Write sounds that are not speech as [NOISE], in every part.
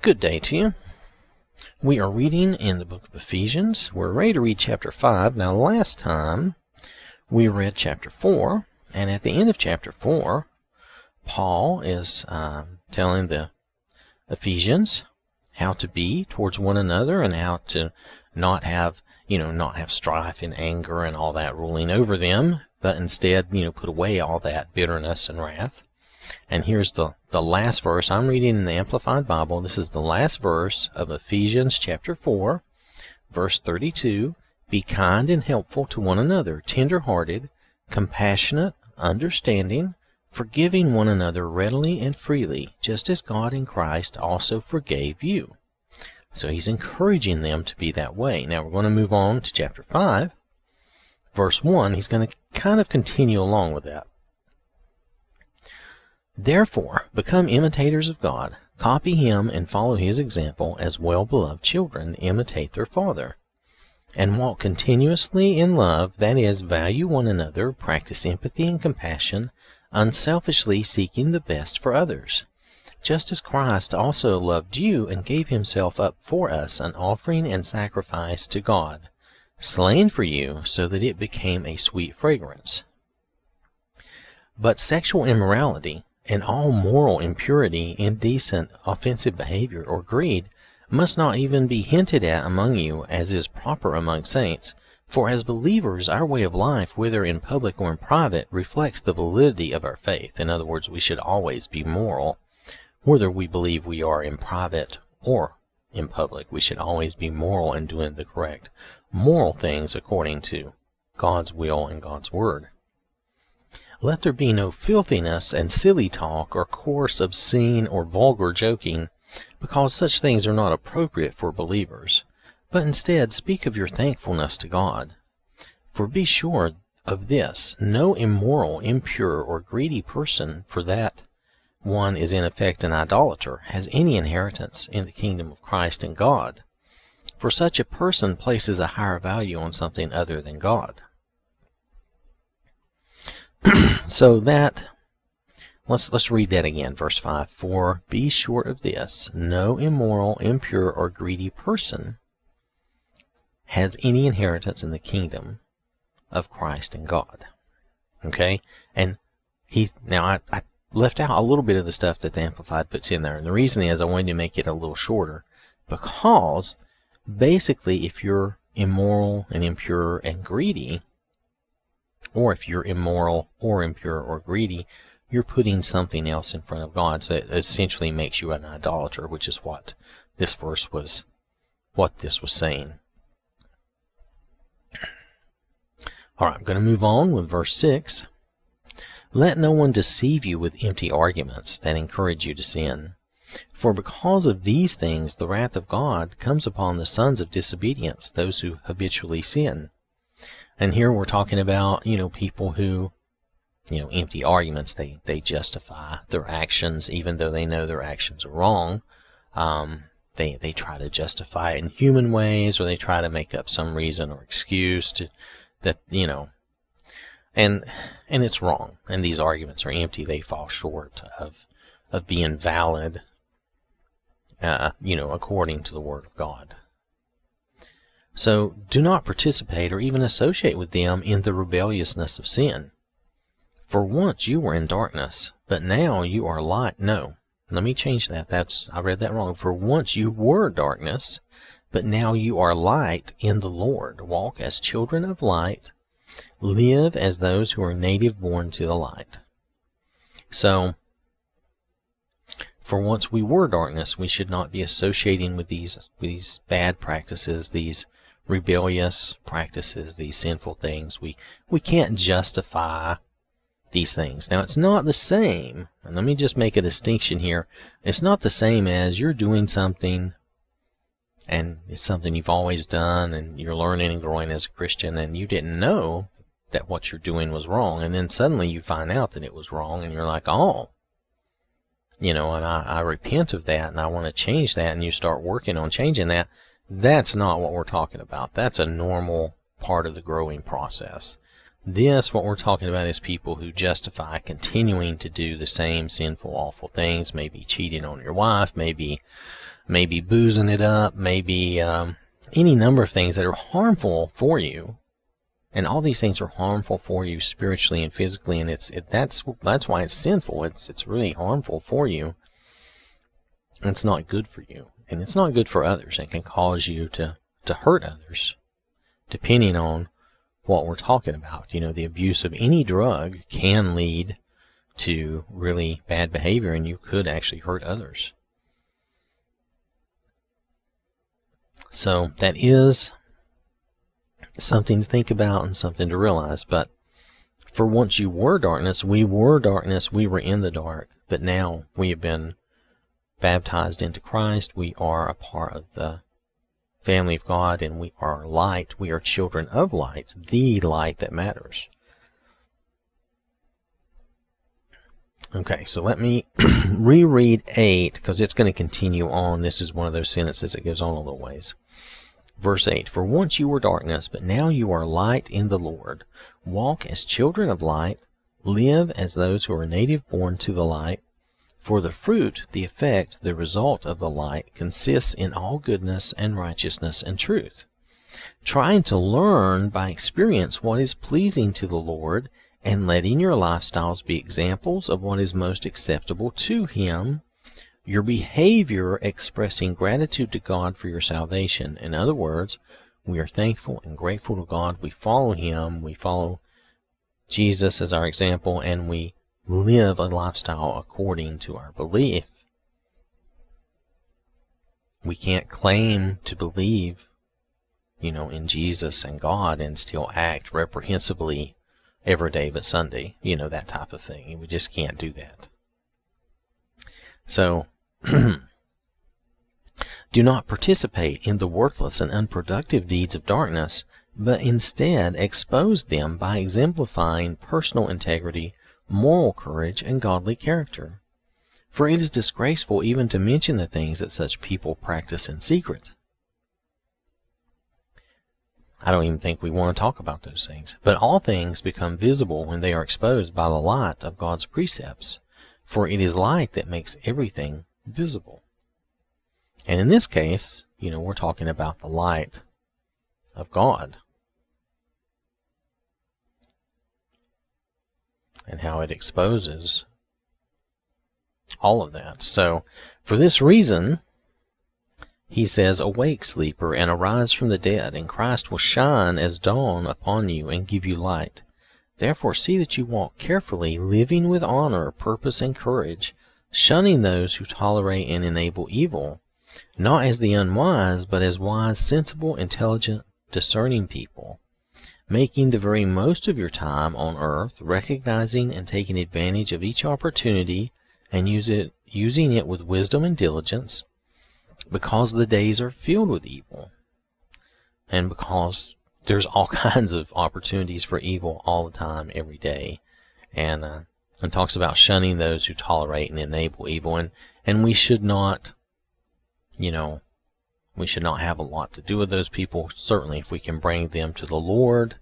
Good day to you. We are reading in the book of Ephesians. We're ready to read chapter 5. Now, last time we read chapter 4, and at the end of chapter 4, Paul is uh, telling the Ephesians how to be towards one another and how to not have, you know, not have strife and anger and all that ruling over them, but instead, you know, put away all that bitterness and wrath. And here's the, the last verse. I'm reading in the Amplified Bible. This is the last verse of Ephesians chapter 4, verse 32. Be kind and helpful to one another, tender hearted, compassionate, understanding, forgiving one another readily and freely, just as God in Christ also forgave you. So he's encouraging them to be that way. Now we're going to move on to chapter 5, verse 1. He's going to kind of continue along with that. Therefore, become imitators of God, copy him and follow his example as well beloved children imitate their father. And walk continuously in love, that is, value one another, practice empathy and compassion, unselfishly seeking the best for others. Just as Christ also loved you and gave himself up for us, an offering and sacrifice to God, slain for you, so that it became a sweet fragrance. But sexual immorality, and all moral impurity, indecent, offensive behavior, or greed must not even be hinted at among you as is proper among saints. For as believers, our way of life, whether in public or in private, reflects the validity of our faith. In other words, we should always be moral, whether we believe we are in private or in public. We should always be moral and doing the correct moral things according to God's will and God's word. Let there be no filthiness and silly talk, or coarse, obscene, or vulgar joking, because such things are not appropriate for believers. But instead speak of your thankfulness to God. For be sure of this no immoral, impure, or greedy person, for that one is in effect an idolater, has any inheritance in the kingdom of Christ and God. For such a person places a higher value on something other than God. [CLEARS THROAT] so that let's let's read that again verse 5 for be sure of this no immoral impure or greedy person has any inheritance in the kingdom of Christ and God. Okay? And he's now I, I left out a little bit of the stuff that the amplified puts in there. And the reason is I wanted to make it a little shorter because basically if you're immoral and impure and greedy or if you're immoral or impure or greedy, you're putting something else in front of God. So it essentially makes you an idolater, which is what this verse was, what this was saying. All right, I'm going to move on with verse 6. Let no one deceive you with empty arguments that encourage you to sin. For because of these things the wrath of God comes upon the sons of disobedience, those who habitually sin. And here we're talking about, you know, people who, you know, empty arguments. They, they justify their actions even though they know their actions are wrong. Um, they, they try to justify it in human ways or they try to make up some reason or excuse to, that, you know, and, and it's wrong. And these arguments are empty. They fall short of, of being valid, uh, you know, according to the Word of God. So do not participate or even associate with them in the rebelliousness of sin. For once you were in darkness, but now you are light. No, let me change that. That's I read that wrong. For once you were darkness, but now you are light in the Lord. Walk as children of light. Live as those who are native born to the light. So, for once we were darkness, we should not be associating with these these bad practices, these rebellious practices, these sinful things. We we can't justify these things. Now it's not the same, and let me just make a distinction here. It's not the same as you're doing something and it's something you've always done and you're learning and growing as a Christian and you didn't know that what you're doing was wrong and then suddenly you find out that it was wrong and you're like, oh, you know, and I, I repent of that and I want to change that and you start working on changing that. That's not what we're talking about. That's a normal part of the growing process. This, what we're talking about, is people who justify continuing to do the same sinful, awful things, maybe cheating on your wife, maybe maybe boozing it up, maybe um, any number of things that are harmful for you. And all these things are harmful for you spiritually and physically, and it's it, that's that's why it's sinful. It's it's really harmful for you. It's not good for you, and it's not good for others. and can cause you to to hurt others, depending on what we're talking about. You know, the abuse of any drug can lead to really bad behavior, and you could actually hurt others. So that is something to think about and something to realize. But for once you were darkness, we were darkness, we were in the dark, but now we have been baptized into Christ. We are a part of the family of God and we are light. We are children of light, the light that matters. Okay, so let me [CLEARS THROAT] reread 8 because it's going to continue on. This is one of those sentences that goes on a little ways. Verse 8 For once you were darkness, but now you are light in the Lord. Walk as children of light, live as those who are native born to the light. For the fruit, the effect, the result of the light consists in all goodness and righteousness and truth. Trying to learn by experience what is pleasing to the Lord and letting your lifestyles be examples of what is most acceptable to Him, your behavior expressing gratitude to God for your salvation. In other words, we are thankful and grateful to God. We follow Him, we follow Jesus as our example, and we live a lifestyle according to our belief. We can't claim to believe, you know, in Jesus and God and still act reprehensibly every day but Sunday, you know, that type of thing. We just can't do that. So, [CLEARS THROAT] do not participate in the worthless and unproductive deeds of darkness, but instead expose them by exemplifying personal integrity, moral courage, and godly character. For it is disgraceful even to mention the things that such people practice in secret. I don't even think we want to talk about those things. But all things become visible when they are exposed by the light of God's precepts, for it is light that makes everything visible. And in this case, you know, we're talking about the light of God and how it exposes all of that. So, for this reason, he says, Awake, sleeper, and arise from the dead, and Christ will shine as dawn upon you and give you light. Therefore see that you walk carefully, living with honor, purpose, and courage, shunning those who tolerate and enable evil, not as the unwise, but as wise, sensible, intelligent, discerning people, making the very most of your time on earth, recognizing and taking advantage of each opportunity, and use it, using it with wisdom and diligence, because the days are filled with evil. And because there's all [LAUGHS] kinds of opportunities for evil all the time every day. And uh, and talks about shunning those who tolerate and enable evil. And and we should not you know we should not have a lot to do with those people. Certainly if we can bring them to the lord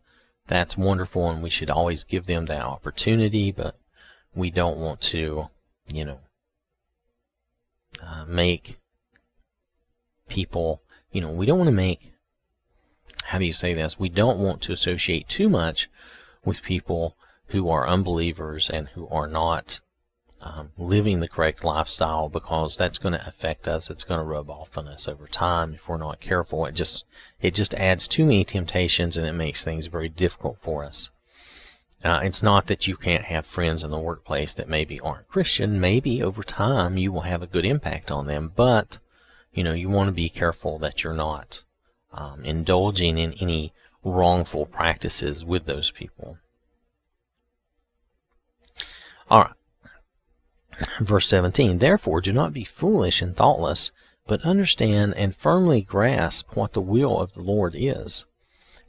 that's wonderful and we should always give them that opportunity but we don't want to you know uh, make people, you know, we don't want to make, how do you say this? We don't want to associate too much with people who are unbelievers and who are not um, living the correct lifestyle because that's going to affect us. It's going to rub off on us over time if we're not careful. It just it just adds too many temptations and it makes things very difficult for us. Uh, it's not that you can't have friends in the workplace that maybe aren't Christian. Maybe over time you will have a good impact on them, but you know, you want to be careful that you're not um, indulging in any wrongful practices with those people. All right. Verse 17 Therefore, do not be foolish and thoughtless, but understand and firmly grasp what the will of the Lord is.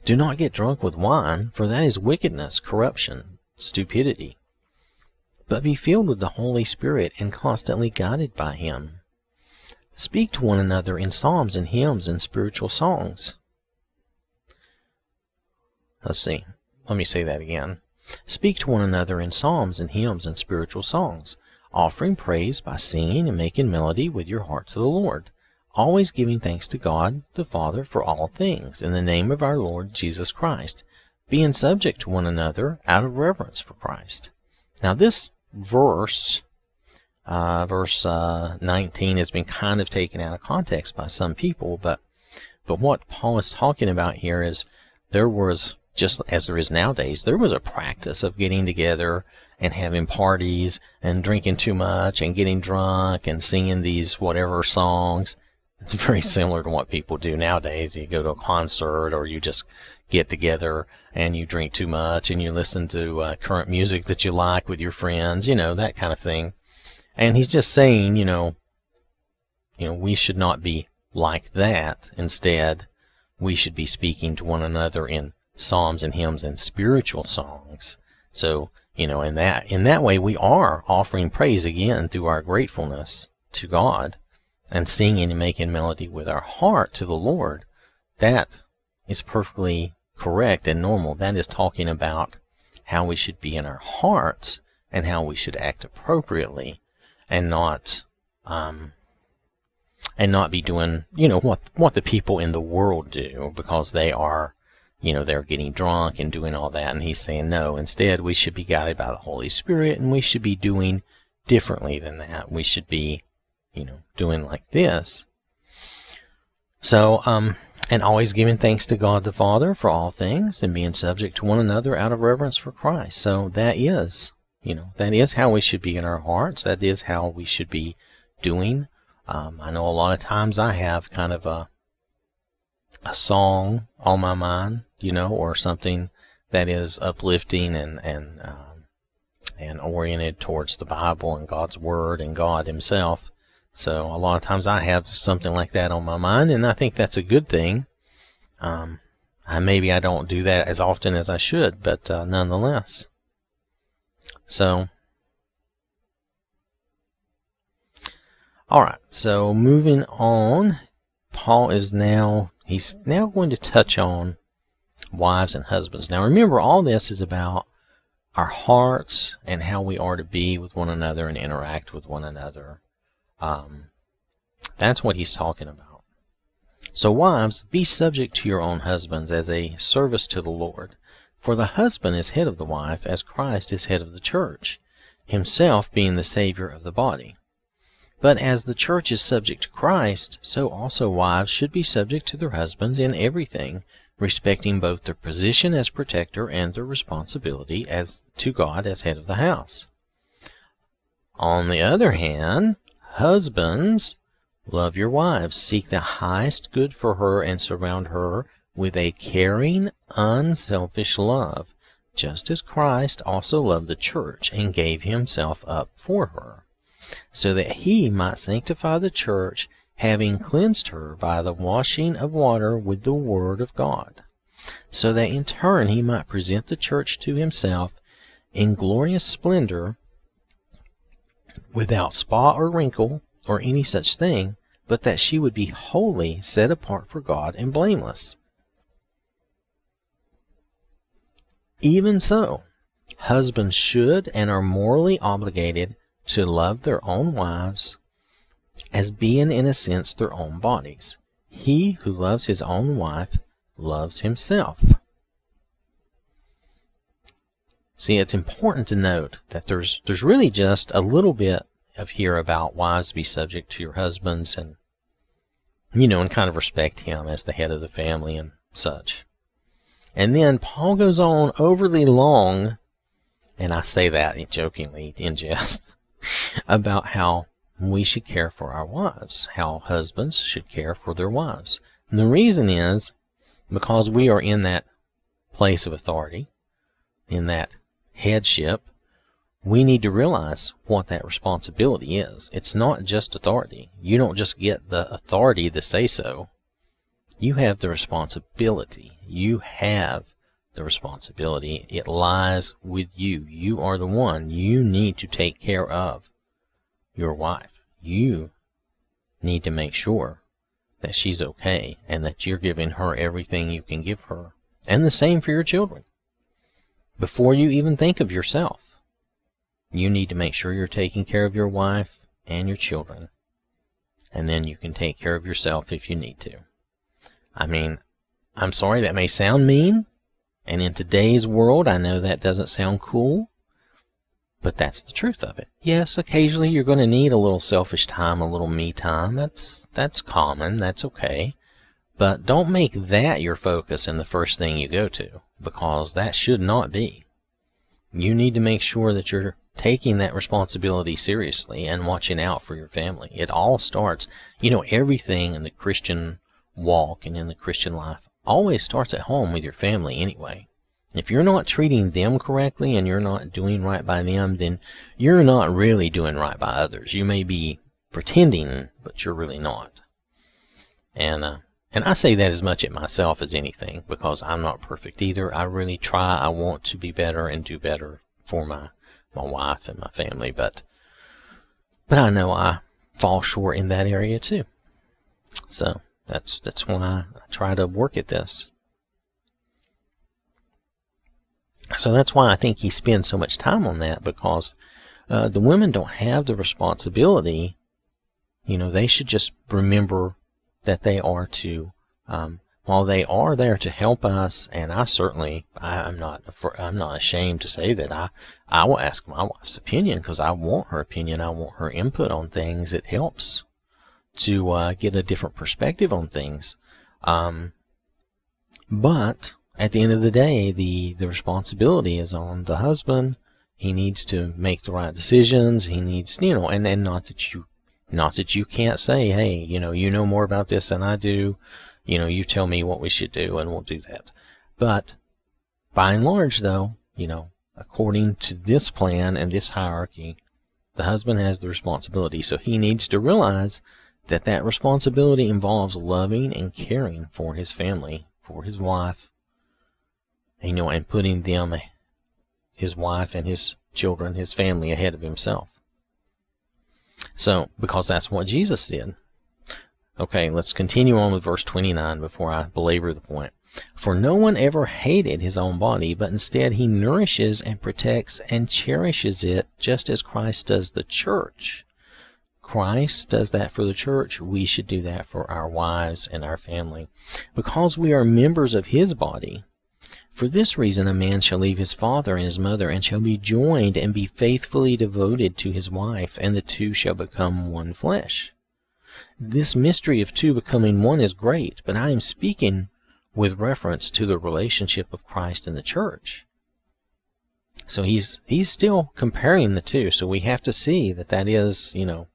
Do not get drunk with wine, for that is wickedness, corruption, stupidity. But be filled with the Holy Spirit and constantly guided by Him Speak to one another in psalms and hymns and spiritual songs. Let's see. Let me say that again. Speak to one another in psalms and hymns and spiritual songs, offering praise by singing and making melody with your heart to the Lord, always giving thanks to God the Father for all things, in the name of our Lord Jesus Christ, being subject to one another out of reverence for Christ. Now, this verse, uh, verse uh, 19, has been kind of taken out of context by some people, but but what Paul is talking about here is there was just as there is nowadays, there was a practice of getting together and having parties and drinking too much and getting drunk and singing these whatever songs. It's [LAUGHS] very similar to what people do nowadays. You go to a concert or you just get together and you drink too much and you listen to uh, current music that you like with your friends, you know, that kind of thing. And he's just saying, you know, you know, we should not be like that. Instead, we should be speaking to one another in psalms and hymns and spiritual songs. So, you know, in that in that way we are offering praise again through our gratefulness to God and singing and making melody with our heart to the Lord. That is perfectly correct and normal. That is talking about how we should be in our hearts and how we should act appropriately and not um, and not be doing you know what what the people in the world do because they are you know, they're getting drunk and doing all that. And he's saying, no, instead, we should be guided by the Holy Spirit and we should be doing differently than that. We should be, you know, doing like this. So, um, and always giving thanks to God the Father for all things and being subject to one another out of reverence for Christ. So that is, you know, that is how we should be in our hearts. That is how we should be doing. Um, I know a lot of times I have kind of a, a song on my mind you know, or something that is uplifting and and um, and oriented towards the Bible and God's Word and God Himself. So a lot of times I have something like that on my mind, and I think that's a good thing. Um, I, maybe I don't do that as often as I should, but uh, nonetheless. So, all right. So moving on, Paul is now he's now going to touch on wives and husbands. Now remember, all this is about our hearts and how we are to be with one another and interact with one another. Um, that's what he's talking about. So, wives, be subject to your own husbands as a service to the Lord. For the husband is head of the wife, as Christ is head of the church, himself being the Savior of the body. But as the church is subject to Christ, so also wives should be subject to their husbands in everything, respecting both their position as protector and their responsibility as to God as head of the house. On the other hand, husbands, love your wives, seek the highest good for her, and surround her with a caring, unselfish love, just as Christ also loved the church and gave himself up for her, so that he might sanctify the church having cleansed her by the washing of water with the Word of God, so that in turn he might present the church to himself in glorious splendor, without spot or wrinkle or any such thing, but that she would be wholly set apart for God and blameless. Even so, husbands should and are morally obligated to love their own wives as being in a sense their own bodies. He who loves his own wife loves himself. See, it's important to note that there's there's really just a little bit of here about wives be subject to your husbands and you know, and kind of respect him as the head of the family and such. And then Paul goes on overly long, and I say that jokingly in jest, about how we should care for our wives, how husbands should care for their wives. And the reason is because we are in that place of authority, in that headship, we need to realize what that responsibility is. It's not just authority. You don't just get the authority to say so. You have the responsibility. You have the responsibility. It lies with you. You are the one you need to take care of your wife. You need to make sure that she's okay and that you're giving her everything you can give her. And the same for your children. Before you even think of yourself, you need to make sure you're taking care of your wife and your children and then you can take care of yourself if you need to. I mean, I'm sorry that may sound mean, and in today's world, I know that doesn't sound cool, but that's the truth of it. Yes, occasionally you're going to need a little selfish time, a little me time. That's that's common. That's okay. But don't make that your focus and the first thing you go to, because that should not be. You need to make sure that you're taking that responsibility seriously and watching out for your family. It all starts, you know, everything in the Christian walk and in the Christian life always starts at home with your family anyway. If you're not treating them correctly and you're not doing right by them, then you're not really doing right by others. You may be pretending, but you're really not. And uh, and I say that as much at myself as anything because I'm not perfect either. I really try. I want to be better and do better for my my wife and my family, but but I know I fall short in that area too. So that's that's why I try to work at this. So that's why I think he spends so much time on that because uh, the women don't have the responsibility. You know, they should just remember that they are to, um, while they are there to help us, and I certainly, I, am not, I'm not ashamed to say that I, I will ask my wife's opinion because I want her opinion. I want her input on things. It helps to uh, get a different perspective on things. Um, but at the end of the day, the, the responsibility is on the husband. He needs to make the right decisions. He needs, you know, and, and not that you, not that you can't say, hey, you know, you know more about this than I do. You know, you tell me what we should do and we'll do that. But by and large, though, you know, according to this plan and this hierarchy, the husband has the responsibility. So he needs to realize that that responsibility involves loving and caring for his family, for his wife, you know, and putting them, his wife and his children, his family ahead of himself. So, because that's what Jesus did. Okay, let's continue on with verse 29 before I belabor the point. For no one ever hated his own body, but instead he nourishes and protects and cherishes it just as Christ does the church. Christ does that for the church, we should do that for our wives and our family. Because we are members of his body, for this reason a man shall leave his father and his mother, and shall be joined and be faithfully devoted to his wife, and the two shall become one flesh. This mystery of two becoming one is great, but I am speaking with reference to the relationship of Christ and the church. So he's he's still comparing the two. So we have to see that that is, you know,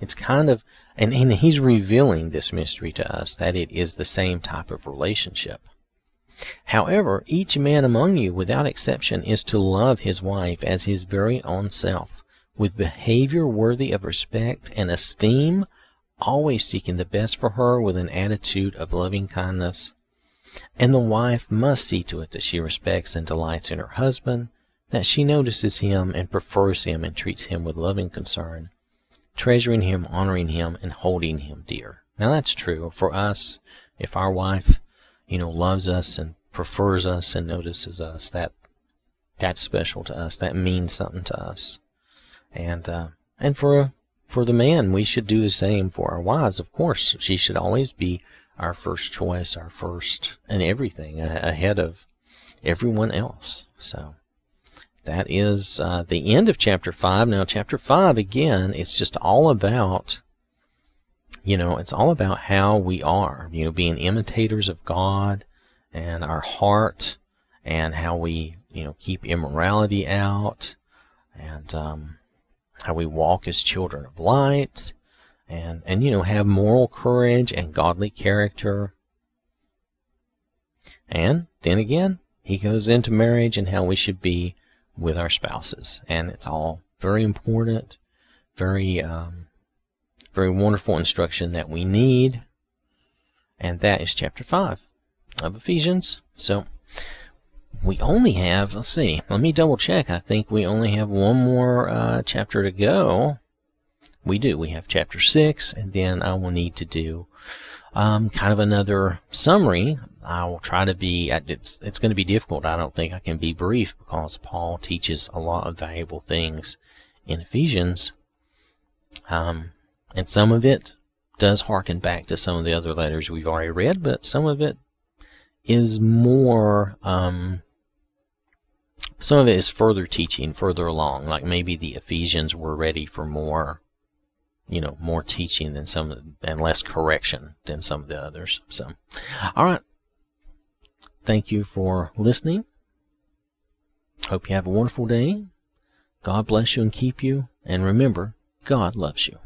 it's kind of and, and he's revealing this mystery to us that it is the same type of relationship. However, each man among you, without exception, is to love his wife as his very own self, with behavior worthy of respect and esteem, always seeking the best for her with an attitude of loving kindness. And the wife must see to it that she respects and delights in her husband, that she notices him and prefers him and treats him with loving concern, treasuring him, honoring him, and holding him dear. Now that's true for us. If our wife you know, loves us and prefers us and notices us. That that's special to us. That means something to us. And uh, and for for the man, we should do the same for our wives. Of course, she should always be our first choice, our first and everything ahead of everyone else. So that is uh, the end of chapter five. Now, chapter five again, it's just all about you know, it's all about how we are, you know, being imitators of God and our heart and how we, you know, keep immorality out and um, how we walk as children of light and, and, you know, have moral courage and godly character. And then again, he goes into marriage and how we should be with our spouses. And it's all very important, very um, very wonderful instruction that we need. And that is chapter 5 of Ephesians. So we only have, let's see, let me double check. I think we only have one more uh, chapter to go. We do. We have chapter 6, and then I will need to do um, kind of another summary. I will try to be, it's, it's going to be difficult. I don't think I can be brief because Paul teaches a lot of valuable things in Ephesians. Um, and some of it does harken back to some of the other letters we've already read, but some of it is more. Um, some of it is further teaching, further along. Like maybe the Ephesians were ready for more, you know, more teaching than some, and less correction than some of the others. So, all right. Thank you for listening. Hope you have a wonderful day. God bless you and keep you. And remember, God loves you.